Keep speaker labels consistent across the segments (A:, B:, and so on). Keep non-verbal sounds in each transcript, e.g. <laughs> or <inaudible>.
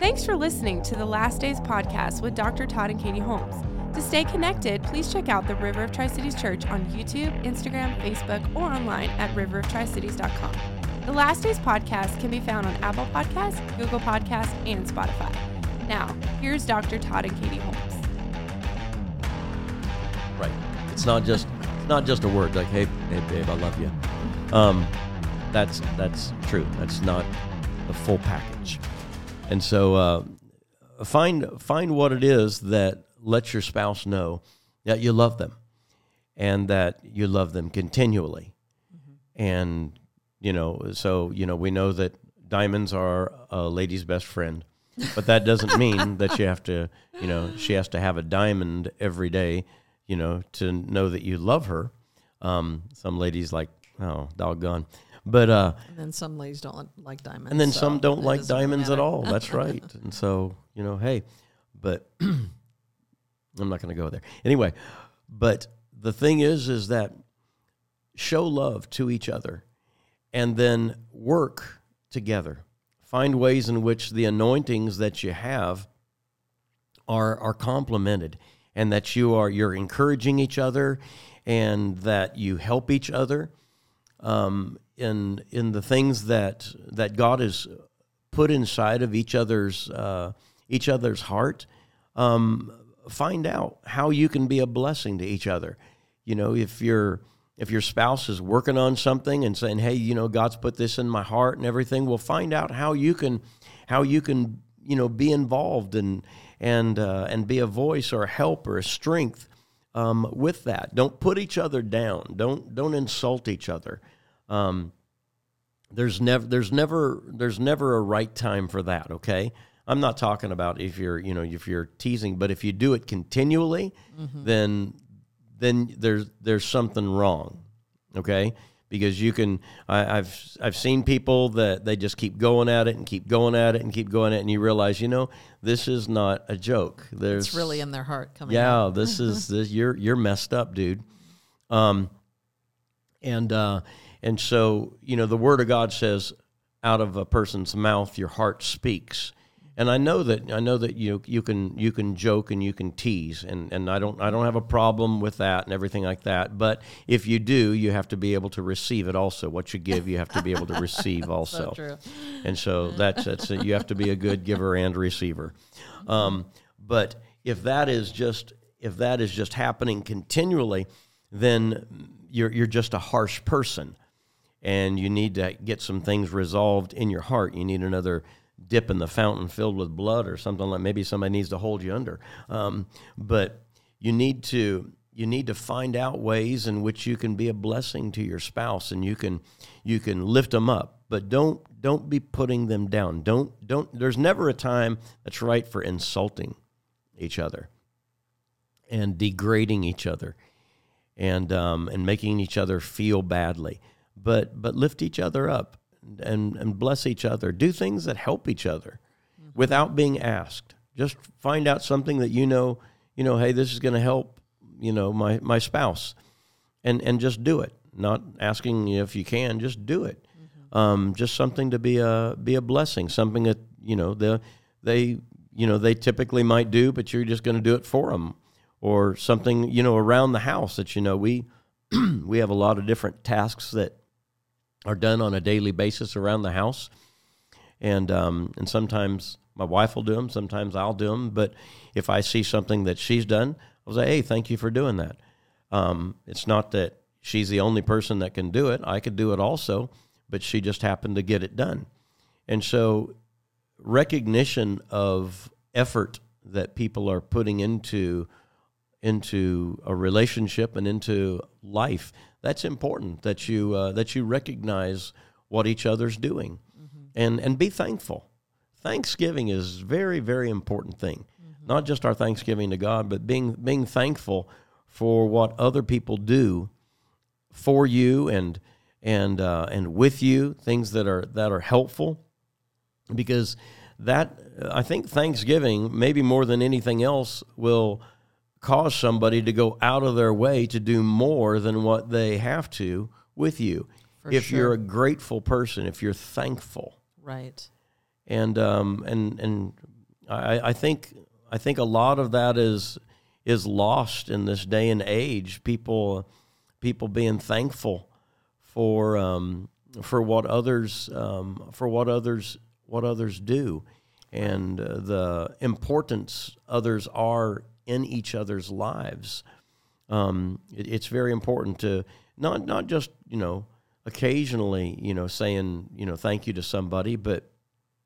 A: Thanks for listening to the Last Days podcast with Dr. Todd and Katie Holmes. To stay connected, please check out the River of Tri Cities Church on YouTube, Instagram, Facebook, or online at riveroftricities.com. The Last Days podcast can be found on Apple Podcasts, Google Podcasts, and Spotify. Now, here's Dr. Todd and Katie Holmes.
B: Right. It's not just it's not just a word like hey hey babe I love you. Um, that's that's true. That's not the full package. And so uh, find find what it is that lets your spouse know that you love them and that you love them continually. And you know, so you know, we know that diamonds are a lady's best friend, but that doesn't <laughs> mean that you have to, you know, she has to have a diamond every day, you know, to know that you love her. Um, some ladies like, oh, doggone. But uh,
C: And then some ladies don't like diamonds.
B: and then
C: so
B: some don't like diamonds at all. That's <laughs> right. and so, you know, hey, but <clears throat> I'm not going to go there. Anyway, but the thing is is that show love to each other and then work together. Find ways in which the anointings that you have are are complemented and that you are you're encouraging each other and that you help each other um, in in the things that that God has put inside of each other's uh, each other's heart. Um, find out how you can be a blessing to each other. You know, if your if your spouse is working on something and saying, "Hey, you know, God's put this in my heart and everything," well, find out how you can how you can you know be involved and and uh, and be a voice or a help or a strength um, with that. Don't put each other down. Don't don't insult each other. Um, there's never there's never there's never a right time for that. Okay, I'm not talking about if you're you know if you're teasing, but if you do it continually, then then there's there's something wrong. Okay. Because you can, I, I've I've seen people that they just keep going at it and keep going at it and keep going at it, and you realize, you know, this is not a joke. There's
C: It's really in their heart coming out.
B: yeah, this is <laughs> this, you're you're messed up, dude. Um, and uh, and so you know the word of God says, out of a person's mouth your heart speaks. And I know that I know that you you can you can joke and you can tease and, and I don't I don't have a problem with that and everything like that. But if you do, you have to be able to receive it also. What you give, you have to be able to receive <laughs> also.
C: true.
B: And so that's that's you have to be a good giver and receiver. Um, but if that is just if that is just happening continually, then you're you're just a harsh person, and you need to get some things resolved in your heart. You need another dip in the fountain filled with blood or something like maybe somebody needs to hold you under. Um, but you need to you need to find out ways in which you can be a blessing to your spouse and you can you can lift them up. But don't don't be putting them down. Don't don't there's never a time that's right for insulting each other and degrading each other and um, and making each other feel badly. But but lift each other up and and bless each other. Do things that help each other without being asked. Just find out something that you know you know hey this is going to help you know my my spouse. And and just do it. Not asking if you can just do it. Um, just something to be a be a blessing. Something that you know the they you know they typically might do but you're just going to do it for them or something you know around the house that you know we <clears throat> we have a lot of different tasks that are done on a daily basis around the house. And um, and sometimes my wife will do them sometimes I'll do them but if I see something that she's done I'll say hey thank you for doing that. Um, it's not that she's the only person that can do it. I could do it also but she just happened to get it done. And so recognition of effort that people are putting into into a relationship and into life that's important that you uh, that you recognize what each other's doing. And and be thankful. Thanksgiving is very very important thing. Not just our thanksgiving to god but being being thankful for what other people do for you and and uh, and with you things that are that are helpful. Because that I think Thanksgiving maybe more than anything else will cause somebody to go out of their way to do more than what they have to with you
C: For
B: if you're a grateful person if you're thankful
C: Right.
B: and um, and and I, I think I think a lot of that is is lost in this day and age. People people being thankful for um, for what others um, for what others what others do, and uh, the importance others are in each other's lives. Um, it, it's very important to not not just you know occasionally you know saying you know thank you to somebody, but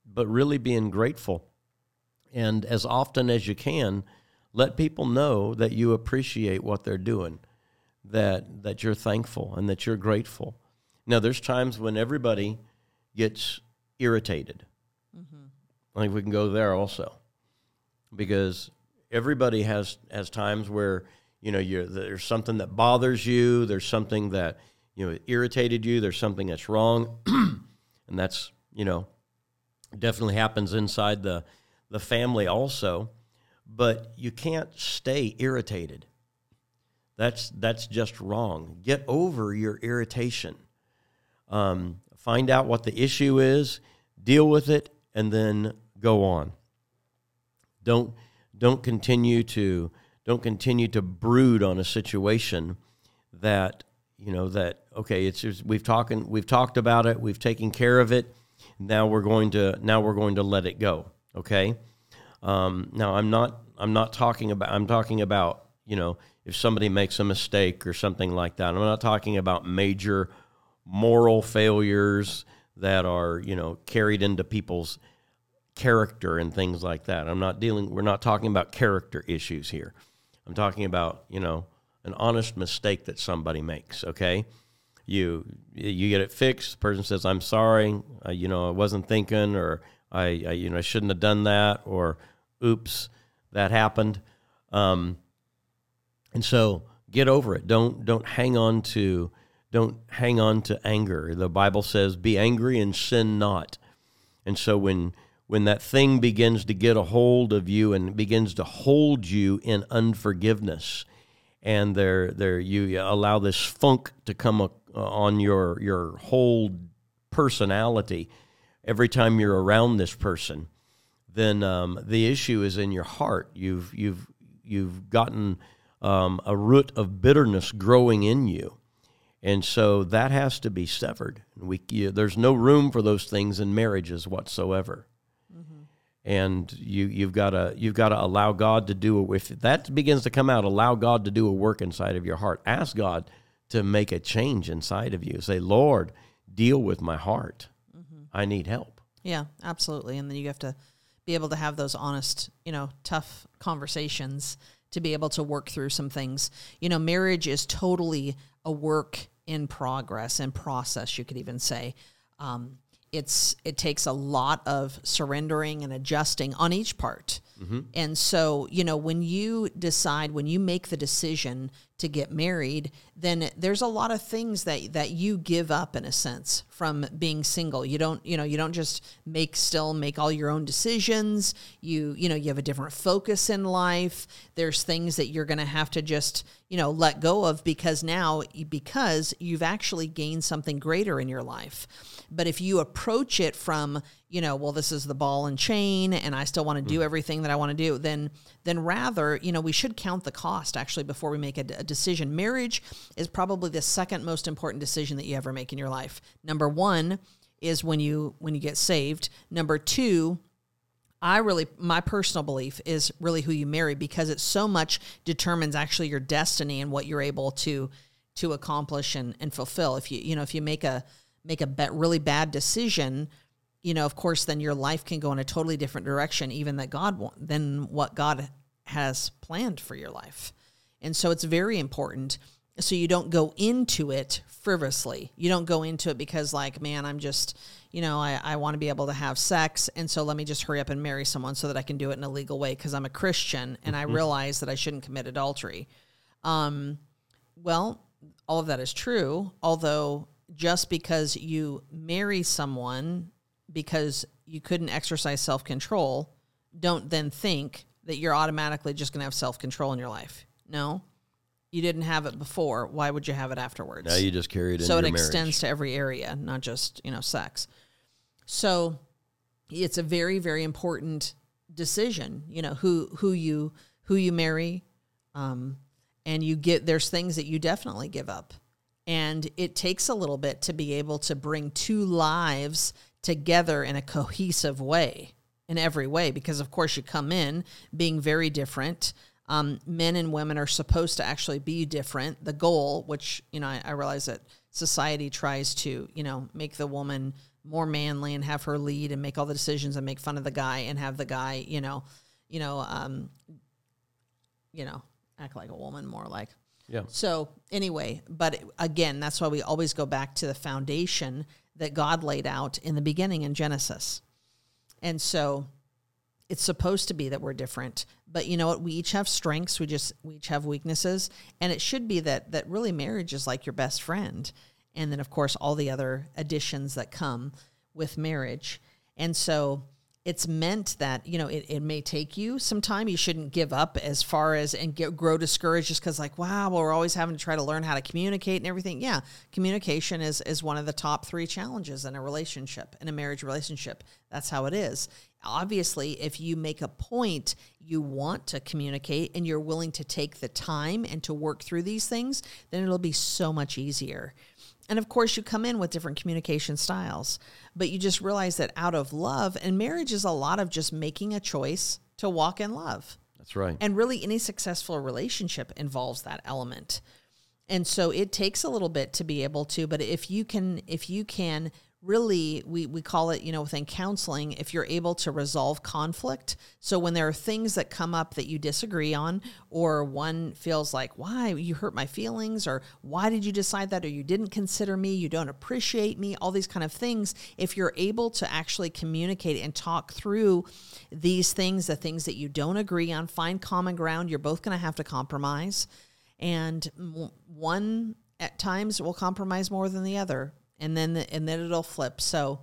B: but really being grateful, and as often as you can, let people know that you appreciate what they're doing, that that you're thankful and that you're grateful. Now, there's times when everybody gets irritated. Mm-hmm. I think we can go there also, because everybody has has times where you know you're, there's something that bothers you, there's something that you know irritated you, there's something that's wrong, <clears throat> and that's you know definitely happens inside the the family also. But you can't stay irritated. That's that's just wrong. Get over your irritation. Um, find out what the issue is, deal with it, and then go on. Don't don't continue to don't continue to brood on a situation that you know that okay it's just, we've talking we've talked about it we've taken care of it now we're going to now we're going to let it go okay? Um, now i'm not i'm not talking about i'm talking about you know if somebody makes a mistake or something like that i'm not talking about major moral failures that are you know carried into people's character and things like that i'm not dealing we're not talking about character issues here i'm talking about you know an honest mistake that somebody makes okay you you get it fixed. The person says, "I'm sorry. Uh, you know, I wasn't thinking, or I, I, you know I shouldn't have done that, or oops, that happened." Um, and so get over it. Don't don't hang on to don't hang on to anger. The Bible says, "Be angry and sin not." And so when when that thing begins to get a hold of you and begins to hold you in unforgiveness, and there there you allow this funk to come on your your whole personality every time you're around this person, then um, the issue is in your heart. You've you've you've gotten um, a root of bitterness growing in you, and so that has to be severed. We you, there's no room for those things in marriages whatsoever. And you you've got to you've got to allow God to do it. if that begins to come out, allow God to do a work inside of your heart. Ask God to make a change inside of you. Say, Lord, deal with my heart. Mm-hmm. I need help.
C: Yeah, absolutely. And then you have to be able to have those honest, you know, tough conversations to be able to work through some things. You know, marriage is totally a work in progress and process, you could even say. Um, it's it takes a lot of surrendering and adjusting on each part. Mm-hmm. And so, you know, when you decide, when you make the decision to get married, then there's a lot of things that that you give up in a sense from being single. You don't, you know, you don't just make still make all your own decisions. You, you know, you have a different focus in life. There's things that you're going to have to just, you know, let go of because now because you've actually gained something greater in your life. But if you approach it from, you know, well, this is the ball and chain, and I still want to do mm. everything that I want to do, then then rather, you know, we should count the cost actually before we make a, a decision. Marriage is probably the second most important decision that you ever make in your life. Number one is when you when you get saved. Number two I really, my personal belief is really who you marry because it so much determines actually your destiny and what you're able to to accomplish and, and fulfill. If you you know if you make a make a be- really bad decision, you know, of course, then your life can go in a totally different direction, even that God want, than what God has planned for your life. And so it's very important. So you don't go into it frivolously. You don't go into it because, like, man, I'm just, you know, I, I want to be able to have sex. And so let me just hurry up and marry someone so that I can do it in a legal way because I'm a Christian and mm-hmm. I realize that I shouldn't commit adultery. Um, well, all of that is true. Although, just because you marry someone because you couldn't exercise self control, don't then think that you're automatically just going to have self control in your life. No, you didn't have it before. Why would you have it afterwards?
B: Now you just carry it.
C: So
B: it
C: extends to every area, not just you know sex. So it's a very very important decision. You know who who you who you marry, um, and you get there's things that you definitely give up, and it takes a little bit to be able to bring two lives together in a cohesive way in every way because of course you come in being very different. Um, men and women are supposed to actually be different. The goal which you know I, I realize that society tries to you know make the woman more manly and have her lead and make all the decisions and make fun of the guy and have the guy you know you know um, you know act like a woman more like
B: Yeah.
C: so anyway, but again, that's why we always go back to the foundation that God laid out in the beginning in Genesis. And so it's supposed to be that we're different, but you know what? We each have strengths. We just we each have weaknesses, and it should be that that really marriage is like your best friend, and then of course all the other additions that come with marriage. And so it's meant that you know it, it may take you some time. You shouldn't give up as far as and get, grow discouraged just because like wow well, we're always having to try to learn how to communicate and everything. Yeah communication is is one of the top three challenges in a relationship in a marriage relationship. That's how it is. Obviously if you make a point you want to communicate and you're willing to take the time and to work through these things then it'll be so much easier and of course, you come in with different communication styles, but you just realize that out of love, and marriage is a lot of just making a choice to walk in love.
B: That's right.
C: And really, any successful relationship involves that element. And so it takes a little bit to be able to, but if you can, if you can really, we, we call it, you know, within counseling, if you're able to resolve conflict. So when there are things that come up that you disagree on, or one feels like, why you hurt my feelings, or why did you decide that, or you didn't consider me, you don't appreciate me, all these kind of things, if you're able to actually communicate and talk through these things, the things that you don't agree on, find common ground, you're both going to have to compromise. And one at times will compromise more than the other and then and then it'll flip. So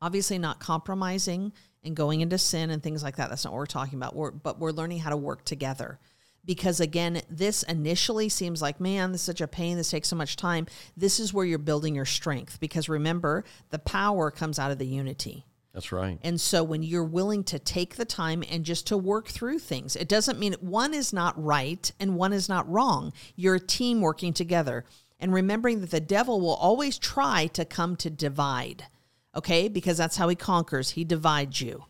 C: obviously not compromising and going into sin and things like that. That's not what we're talking about. We're, but we're learning how to work together. Because again, this initially seems like, man, this is such a pain. This takes so much time. This is where you're building your strength. Because remember, the power comes out of the unity.
B: That's right.
C: And so when you're willing to take the time and just to work through things, it doesn't mean one is not right and one is not wrong. You're a team working together and remembering that the devil will always try to come to divide, okay? Because that's how he conquers, he divides you.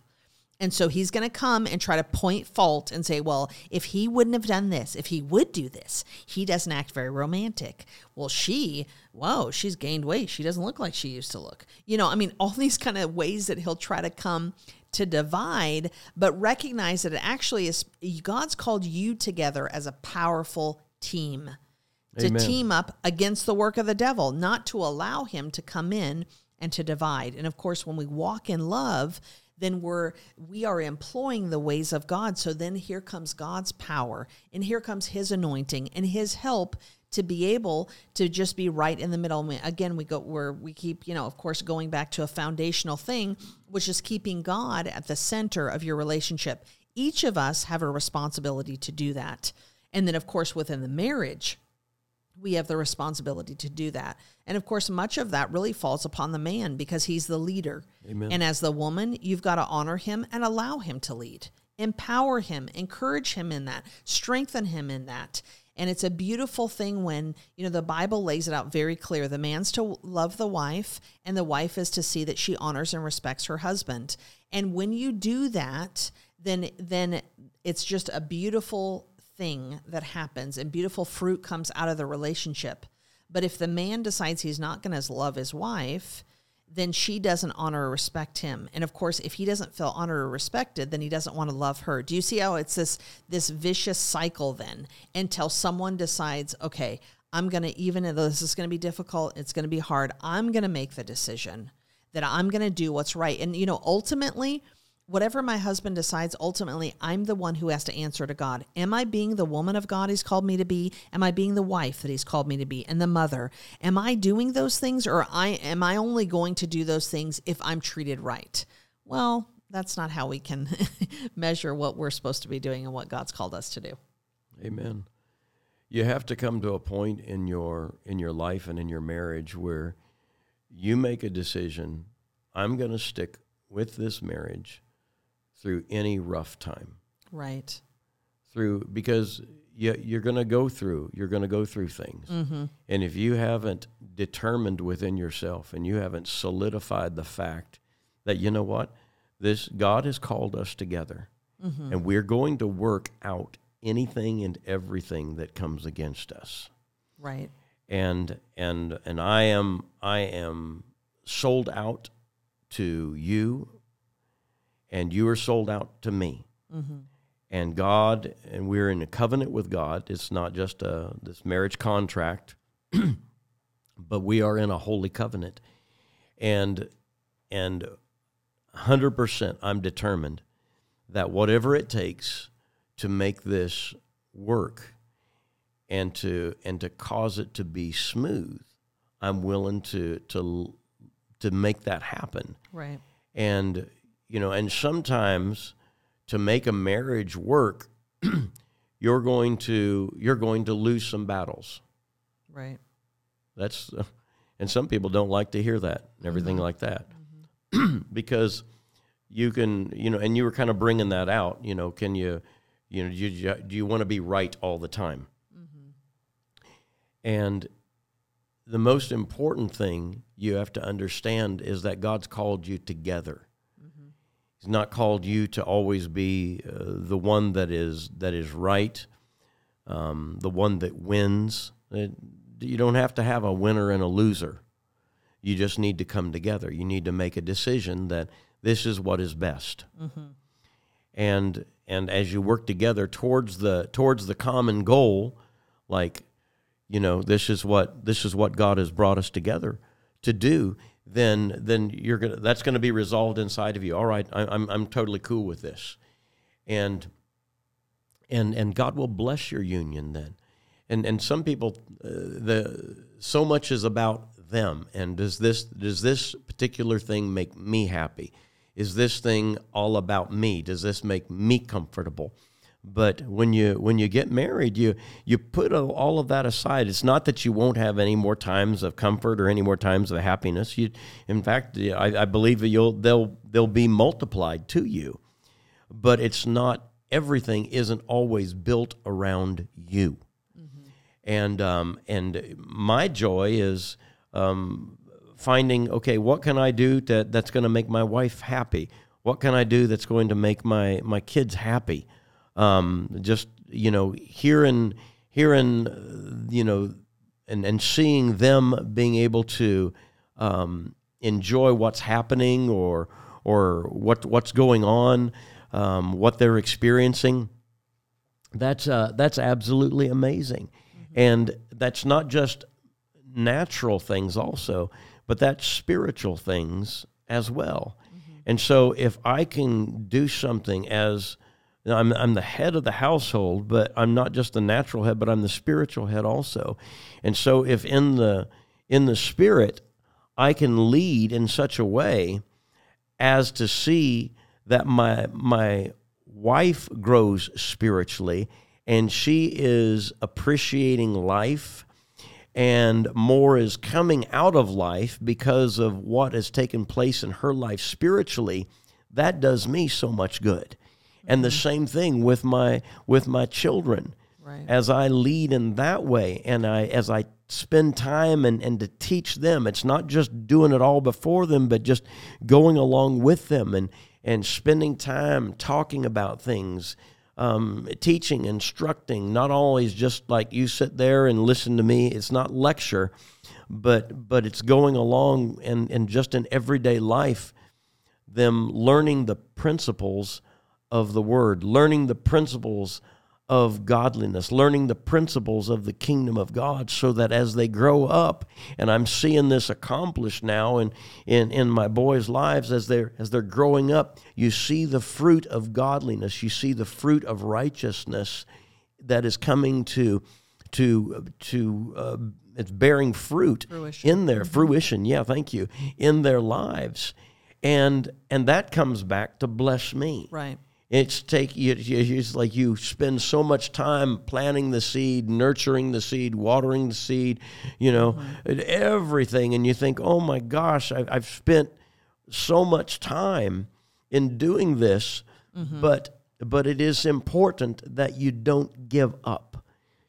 C: And so he's going to come and try to point fault and say, well, if he wouldn't have done this, if he would do this, he doesn't act very romantic. Well, she, whoa, she's gained weight. She doesn't look like she used to look. You know, I mean, all <laughs> these kind of ways that he'll try to come to divide, but recognize that it actually is God's called you together as a powerful team to
B: Amen.
C: team up against the work of the devil, not to allow him to come in and to divide. And of course, when we walk in love, then we're we are employing the ways of God. So then here comes God's power and here comes his anointing and his help to be able to just be right in the middle. Again, we go where we keep, you know, of course, going back to a foundational thing, which is keeping God at the center of your relationship. Each of us have a responsibility to do that. And then, of course, within the marriage, we have the responsibility to do that. And of course, much of that really falls upon the man because he's the leader.
B: Amen.
C: And as the woman, you've got to honor him and allow him to lead, empower him, encourage him in that, strengthen him in that. And it's a beautiful thing when, you know, the Bible lays it out very clear. The man's to love the wife, and the wife is to see that she honors and respects her husband. And when you do that, then then it's just a beautiful thing that happens and beautiful fruit comes out of the relationship. But if the man decides he's not going to love his wife, then she doesn't honor or respect him. And of course, if he doesn't feel honored or respected, then he doesn't want to love her. Do you see how it's this this vicious cycle then until someone decides, okay, I'm going to even though this is going to be difficult, it's going to be hard, I'm going to make the decision that I'm going to do what's right. And you know, ultimately, whatever my husband decides, ultimately, I'm the one who has to answer to God. Am I being the woman of God he's called me to be? Am I being the wife that he's called me to be and the mother? Am I doing those things or I am I only going to do those things if I'm treated right? Well, that's not how we can <laughs> measure what we're supposed to be doing and what God's called us to do.
B: Amen. You have to come to a point in your in your life and in your marriage where you make a decision. I'm going to stick with this marriage through any rough time.
C: Right.
B: Through because you, you're going to go through you're going to go through things,
C: Mm-hmm.
B: and if you haven't determined within yourself and you haven't solidified the fact that you know what this God has called us together,
C: Mm-hmm.
B: and we're going to work out anything and everything that comes against us
C: Right.
B: and and and I am I am sold out to you and you are sold out to me
C: Mm-hmm.
B: and God and we're in a covenant with God it's not just a this marriage contract <clears throat> but we are in a holy covenant and and 100% I'm determined that whatever it takes to make this work and to and to cause it to be smooth I'm willing to to to make that happen
C: Right.
B: and you know and sometimes to make a marriage work <clears throat> you're going to you're going to lose some battles.
C: Right.
B: that's <laughs> and some people don't like to hear that and everything mm-hmm. like that. Mm-hmm. <clears throat> Because you can you know and you were kind of bringing that out you know can you you know do you, do you want to be right all the time? Mm-hmm. And the most important thing you have to understand is that God's called you together. He's not called you to always be uh, the one that is that is right, um, the one that wins. Uh, you don't have to have a winner and a loser. You just need to come together. You need to make a decision that this is what is best. And and as you work together towards the towards the common goal, like you know this is what this is what God has brought us together to do then then you're gonna that's gonna be resolved inside of you. All right I, I'm, I'm totally cool with this. And and and God will bless your union then. And and some people uh, the so much is about them. And does this does this particular thing make me happy? Is this thing all about me? Does this make me comfortable but when you when you get married you you put all of that aside. It's not that you won't have any more times of comfort or any more times of happiness. You in fact i, I believe that you'll they'll they'll be multiplied to you. But it's not everything isn't always built around you. And um, and my joy is um, finding okay what can I do to, that's going to make my wife happy? What can I do that's going to make my my kids happy um, just you know hearing hearing you know and and seeing them being able to um, enjoy what's happening or or what what's going on um, what they're experiencing that's uh, that's absolutely amazing, and that's not just natural things also, but that's spiritual things as well. And so, if I can do something as I'm, I'm the head of the household, but I'm not just the natural head, but I'm the spiritual head also. And so, if in the in the spirit, I can lead in such a way as to see that my my wife grows spiritually and she is appreciating life and more is coming out of life because of what has taken place in her life spiritually that does me so much good and the same thing with my with my children
C: Right.
B: as I lead in that way and I as I spend time and, and to teach them. It's not just doing it all before them, but just going along with them and and spending time talking about things, um, teaching, instructing, not always just like you sit there and listen to me. It's not lecture, but but it's going along and, and just in everyday life, them learning the principles of the word, learning the principles of godliness, learning the principles of the kingdom of God, so that as they grow up, and I'm seeing this accomplished now in, in, in my boys' lives as they're as they're growing up, you see the fruit of godliness, you see the fruit of righteousness that is coming to to to uh, it's bearing fruit
C: Fruition.
B: in their fruition. Yeah, thank you in their lives, and and that comes back to bless me.
C: Right.
B: It's take you. It's like you spend so much time planting the seed, nurturing the seed, watering the seed, you know, mm-hmm. and everything, and you think, oh my gosh, I, I've spent so much time in doing this, mm-hmm. but but it is important that you don't give up.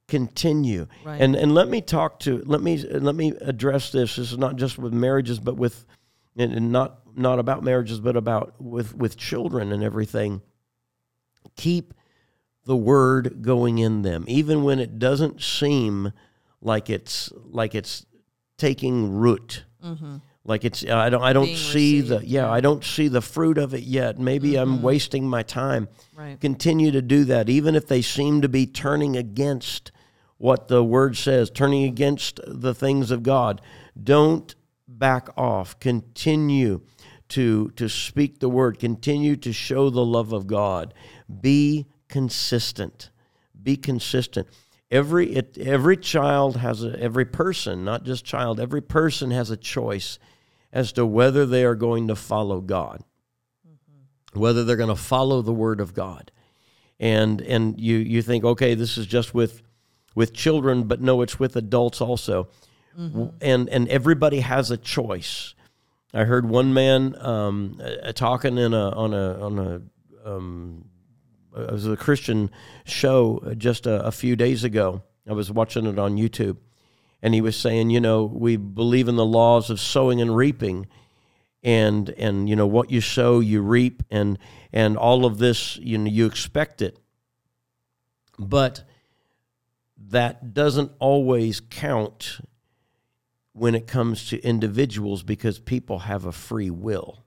B: Continue.
C: Right.
B: And and let me talk to let me let me address this. This is not just with marriages, but with and, and not not about marriages, but about with with children and everything. Keep the word going in them, even when it doesn't seem like it's like it's taking root. Mm-hmm. Like it's I don't I don't
C: Being
B: see the yeah I don't see the fruit of it yet. Maybe I'm mm-hmm. wasting my time.
C: Right.
B: Continue to do that, even if they seem to be turning against what the word says, turning against the things of God. Don't back off. Continue to to speak the word. Continue to show the love of God. Be consistent. Be consistent. Every it, every child has a every person, not just child, every person has a choice as to whether they are going to follow God. Whether they're going to follow the word of God. And and you you think okay, this is just with with children, but no, it's with adults also. W- And and everybody has a choice. I heard one man um, uh, talking in a on a on a um, it was a Christian show uh, just a, a few days ago. I was watching it on YouTube, and he was saying, you know, we believe in the laws of sowing and reaping, and and you know what you sow, you reap, and and all of this, you know, you expect it, but that doesn't always count when it comes to individuals because people have a free will.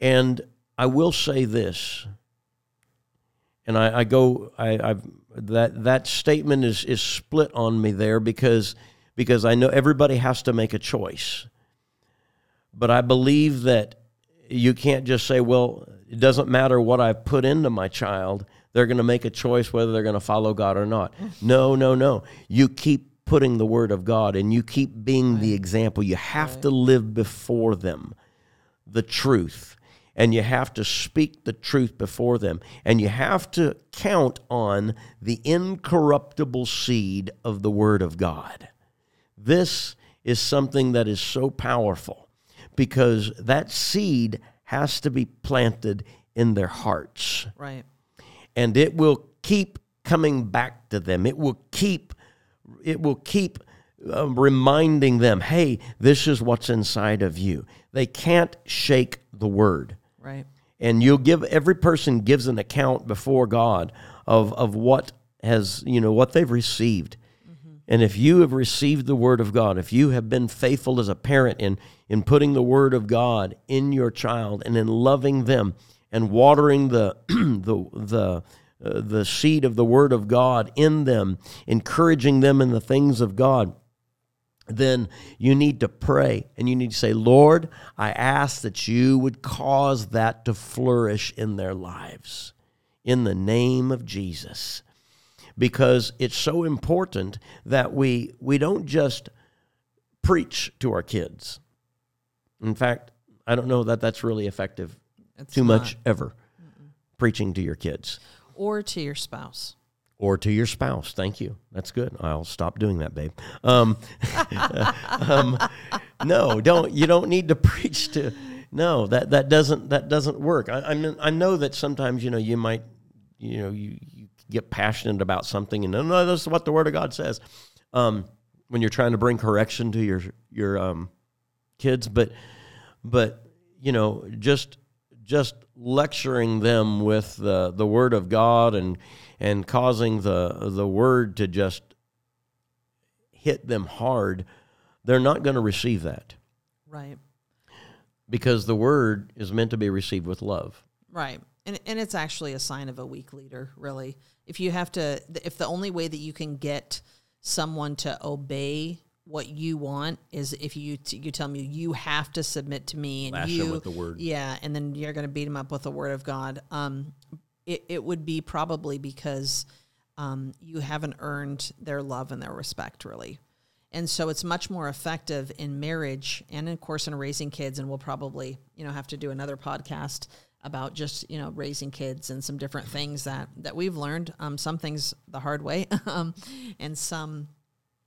B: And I will say this, and I, I go, I, I've that that statement is is split on me there because because I know everybody has to make a choice, but I believe that you can't just say, well, it doesn't matter what I've put into my child. They're going to make a choice whether they're going to follow God or not. <laughs> No, no, no. You keep putting the word of God and you keep being the example. You have to live before them the truth and you have to speak the truth before them and you have to count on the incorruptible seed of the word of God. This is something that is so powerful because that seed has to be planted in their hearts
C: Right.
B: and it will keep coming back to them. It will keep it will keep um, reminding them, "Hey, this is what's inside of you." They can't shake the word.
C: Right.
B: And you'll give every person gives an account before God of of what has, you know, what they've received. And if you have received the word of God, if you have been faithful as a parent in in putting the word of God in your child and in loving them and watering the <clears throat> the the uh, the seed of the word of God in them, encouraging them in the things of God, then you need to pray and you need to say, Lord, I ask that you would cause that to flourish in their lives in the name of Jesus. Because it's so important that we, we don't just preach to our kids. In fact, I don't know that that's really effective
C: It's
B: too
C: not.
B: much ever, preaching to your kids
C: Or to your spouse.
B: Or to your spouse. Thank you. That's good. I'll stop doing that, babe. Um, <laughs> um, no, don't. You don't need to <laughs> preach to. No, that that doesn't that doesn't work. I, I mean, I know that sometimes you know you might, you know, you, you get passionate about something and no, no, this is what the Word of God says. Um, when you're trying to bring correction to your your um, kids, but but you know just just lecturing them with the the word of God and and causing the the word to just hit them hard, they're not going to receive that
C: Right.
B: because the word is meant to be received with love.
C: Right. And and it's actually a sign of a weak leader, really. If you have to if the only way that you can get someone to obey what you want is if you t- you tell me you have to submit to me and
B: Lash them
C: you
B: with the word.
C: Yeah, and then you're going to beat them up with the word of God. Um it it would be probably because um you haven't earned their love and their respect really. And so it's much more effective in marriage and of course in raising kids and we'll probably, you know, have to do another podcast about just, you know, raising kids and some different things that that we've learned, um some things the hard way, <laughs> um and some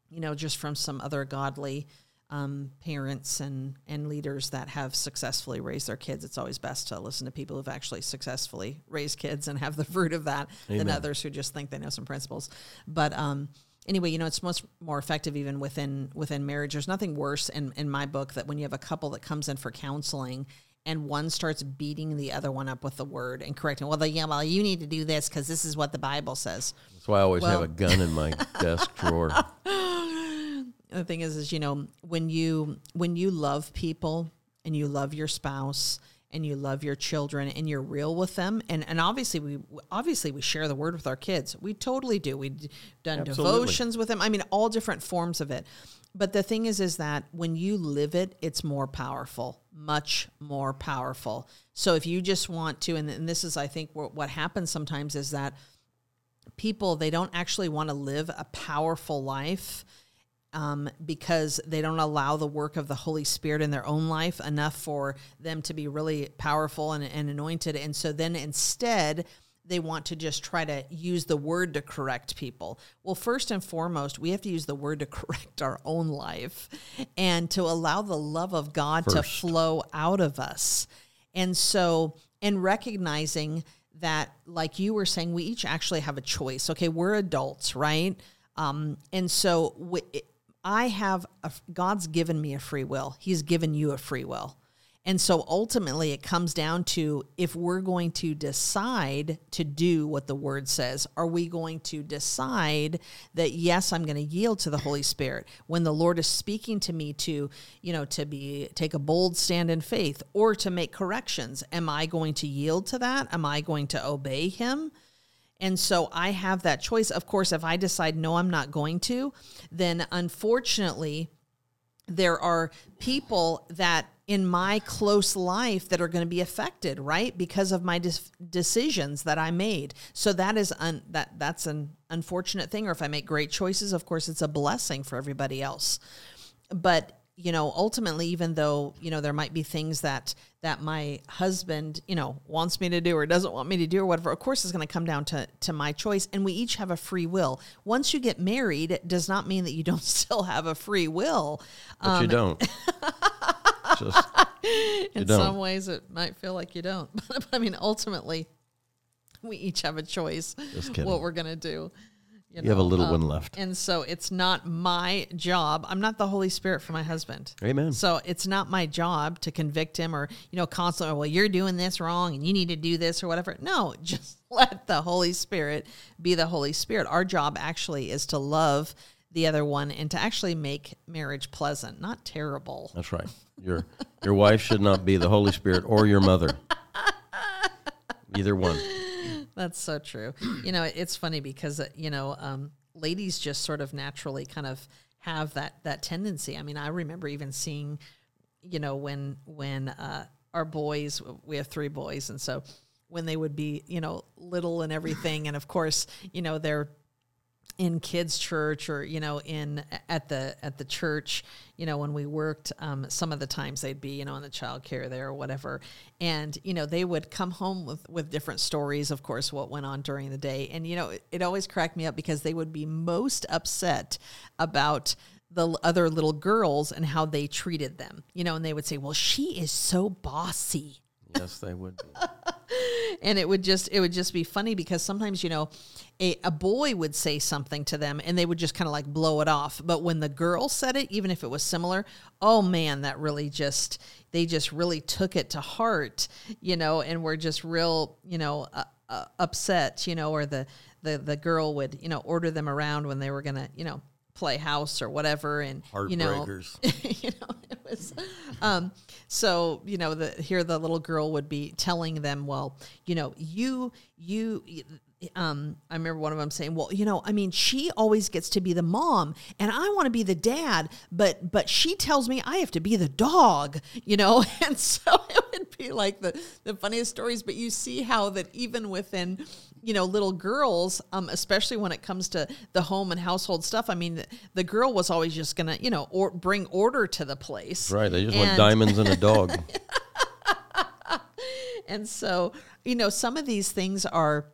C: you know, just from some other godly um, parents and and leaders that have successfully raised their kids. It's always best to listen to people who've actually successfully raised kids and have the fruit of that than others who just think they know some principles. But um, anyway, you know, it's much more effective even within within marriage. There's nothing worse in in my book that when you have a couple that comes in for counseling and one starts beating the other one up with the word and correcting. Well, the, yeah, well, you need to do this because this is what the Bible says.
B: That's why I always have a gun in my <laughs> desk drawer. <laughs>
C: the thing is is you know when you when you love people and you love your spouse and you love your children and you're real with them and and obviously we obviously we share the word with our kids. We totally do. We've done
B: Absolutely.
C: devotions with them. I mean all different forms of it. But the thing is is that when you live it it's more powerful much more powerful. So if you just want to and, and this is i think what, what happens sometimes is that people they don't actually want to live a powerful life um, because they don't allow the work of the Holy Spirit in their own life enough for them to be really powerful and, and anointed. And so then instead, they want to just try to use the word to correct people. Well, first and foremost, we have to use the word to <laughs> correct our own life and to allow the love of God to flow out of us. And so, in recognizing that, like you were saying, we each actually have a choice. Okay, we're adults, right? Um, and so, we, I have a, God's given me a free will. He's given you a free will. And so ultimately, it comes down to if we're going to decide to do what the word says, are we going to decide that, yes, I'm going to yield to the Holy Spirit when the Lord is speaking to me to, you know, to be, take a bold stand in faith or to make corrections? Am I going to yield to that? Am I going to obey Him? And so I have that choice. Of course, if I decide, no, I'm not going to, then unfortunately, there are people that in my close life that are going to be affected right because of my decisions that i made so that is un- that that's an unfortunate thing or if i make great choices of course it's a blessing for everybody else but you know ultimately even though you know there might be things that that my husband you know wants me to do or doesn't want me to do or whatever of course is going to come down to to my choice and we each have a free will once you get married it does not mean that you don't <laughs> still have a free will
B: But you um, don't. <laughs> Just,
C: in
B: don't.
C: some ways it might feel like you don't <laughs> but i mean ultimately we each have a choice what we're going to do
B: you have a little
C: um,
B: one left.
C: and so it's not my job i'm not the holy spirit for my husband
B: Amen.
C: so it's not my job to convict him or, you know, constantly, well, you're doing this wrong and you need to do this or whatever. No, <laughs> just let the Holy Spirit be the Holy Spirit. Our job actually is to love the other one and to actually make marriage pleasant, not terrible.
B: That's right. Your your wife should not be the Holy Spirit or your mother. Either one.
C: That's so true. You know, it's funny because uh, you know, um, ladies just sort of naturally kind of have that that tendency. I mean, I remember even seeing, you know, when when uh, our boys, we have three boys, and so when they would be, you know, little and everything, and of course, you know, they're in kids church or you know in at the at the church you know when we worked um, some of the times they'd be you know in the child care there or whatever. And you know they would come home with with different stories of course what went on during the day. And you know it, it always cracked me up because they would be most upset about the other little girls and how they treated them you know and they would say well she is so bossy
B: Yes, they would. Be. <laughs>
C: and it would just it would just be funny because sometimes you know a, a boy would say something to them and they would just kind of like blow it off but when the girl said it even if it was similar oh man that really just they just really took it to heart you know and were just real you know uh, uh, upset you know or the the the girl would you know order them around when they were gonna you know play house or whatever and you know
B: Heartbreakers. <laughs>
C: you know <laughs> um so you know the here the little girl would be telling them well you know you you um i remember one of them saying well you know i mean she always gets to be the mom and i want to be the dad but but she tells me i have to be the dog you know? <laughs> And so it would be like the the funniest stories but you see how that even within you know little girls um especially when it comes to the home and household stuff i mean the, the girl was always just gonna you know or bring order to the place
B: Right. They just want diamonds and a dog. <laughs>
C: and so you know some of these things are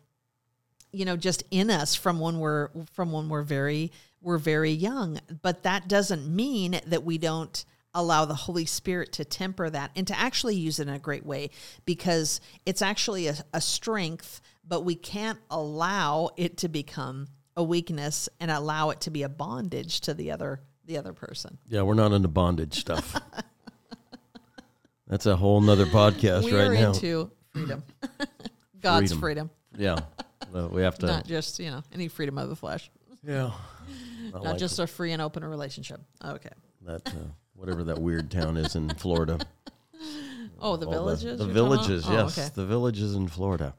C: you know just in us from when we're from when we're very we're very young but that doesn't mean that we don't allow the holy spirit to temper that and to actually use it in a great way because it's actually a, a strength but we can't allow it to become a weakness and allow it to be a bondage to the other the other person
B: Yeah, we're not into bondage stuff. That's a whole nother podcast
C: we're
B: right now.
C: into freedom <laughs> god's
B: Freedom.
C: freedom,
B: yeah, Well, we have to.
C: not just you know any freedom of the flesh
B: yeah, I
C: not
B: like
C: just a free and open relationship okay
B: that. Uh, whatever that weird town is in Florida.
C: oh the
B: All
C: villages
B: The,
C: talking
B: villages,
C: Oh,
B: yes,
C: okay.
B: the villages in Florida.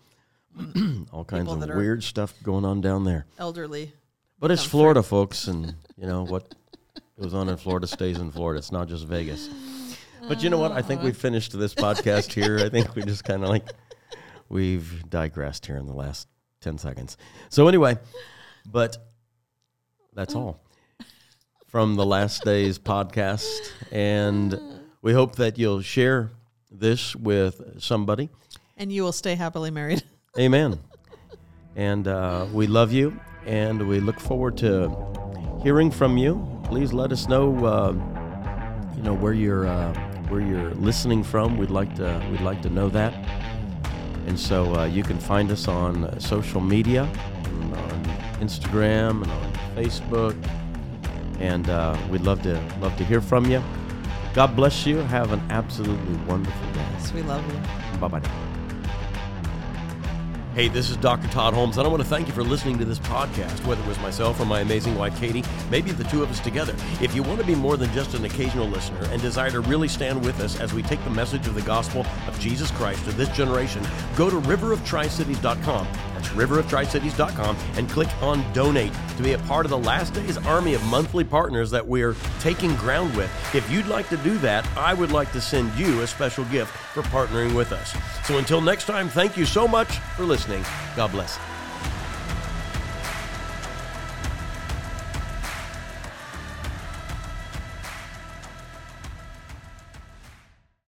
B: <clears throat> All kinds of weird stuff going on down there.
C: elderly
B: But it's Florida, folks, and <laughs> you know what goes on in Florida stays in Florida. It's not just Vegas. But you know what? I think we've uh. finished this podcast here. I think we just kind of like we've digressed here in the last ten seconds. So anyway, but that's all from the last day's podcast, and we hope that you'll share this with somebody.
C: and you will stay happily married <laughs>
B: Amen. And uh, we love you, and we look forward to hearing from you. Please let us know, uh, you know, where you're uh, where you're listening from. We'd like to we'd like to know that. And so uh, you can find us on uh, social media, and on Instagram, and on Facebook, and uh, we'd love to love to hear from you. God bless you. Have an absolutely wonderful day.
C: yes we love you
B: Bye bye. Hey, this is Dr. Todd Holmes, and I want to thank you for listening to this podcast, whether it was myself or my amazing wife Katie, maybe the two of us together. If you want to be more than just an occasional listener and desire to really stand with us as we take the message of the gospel of Jesus Christ to this generation, go to riveroftricities.com. That's riveroftricities.com and click on donate to be a part of the last days army of monthly partners that we're taking ground with. If you'd like to do that, I would like to send you a special gift for partnering with us. So until next time, thank you so much for listening. God bless.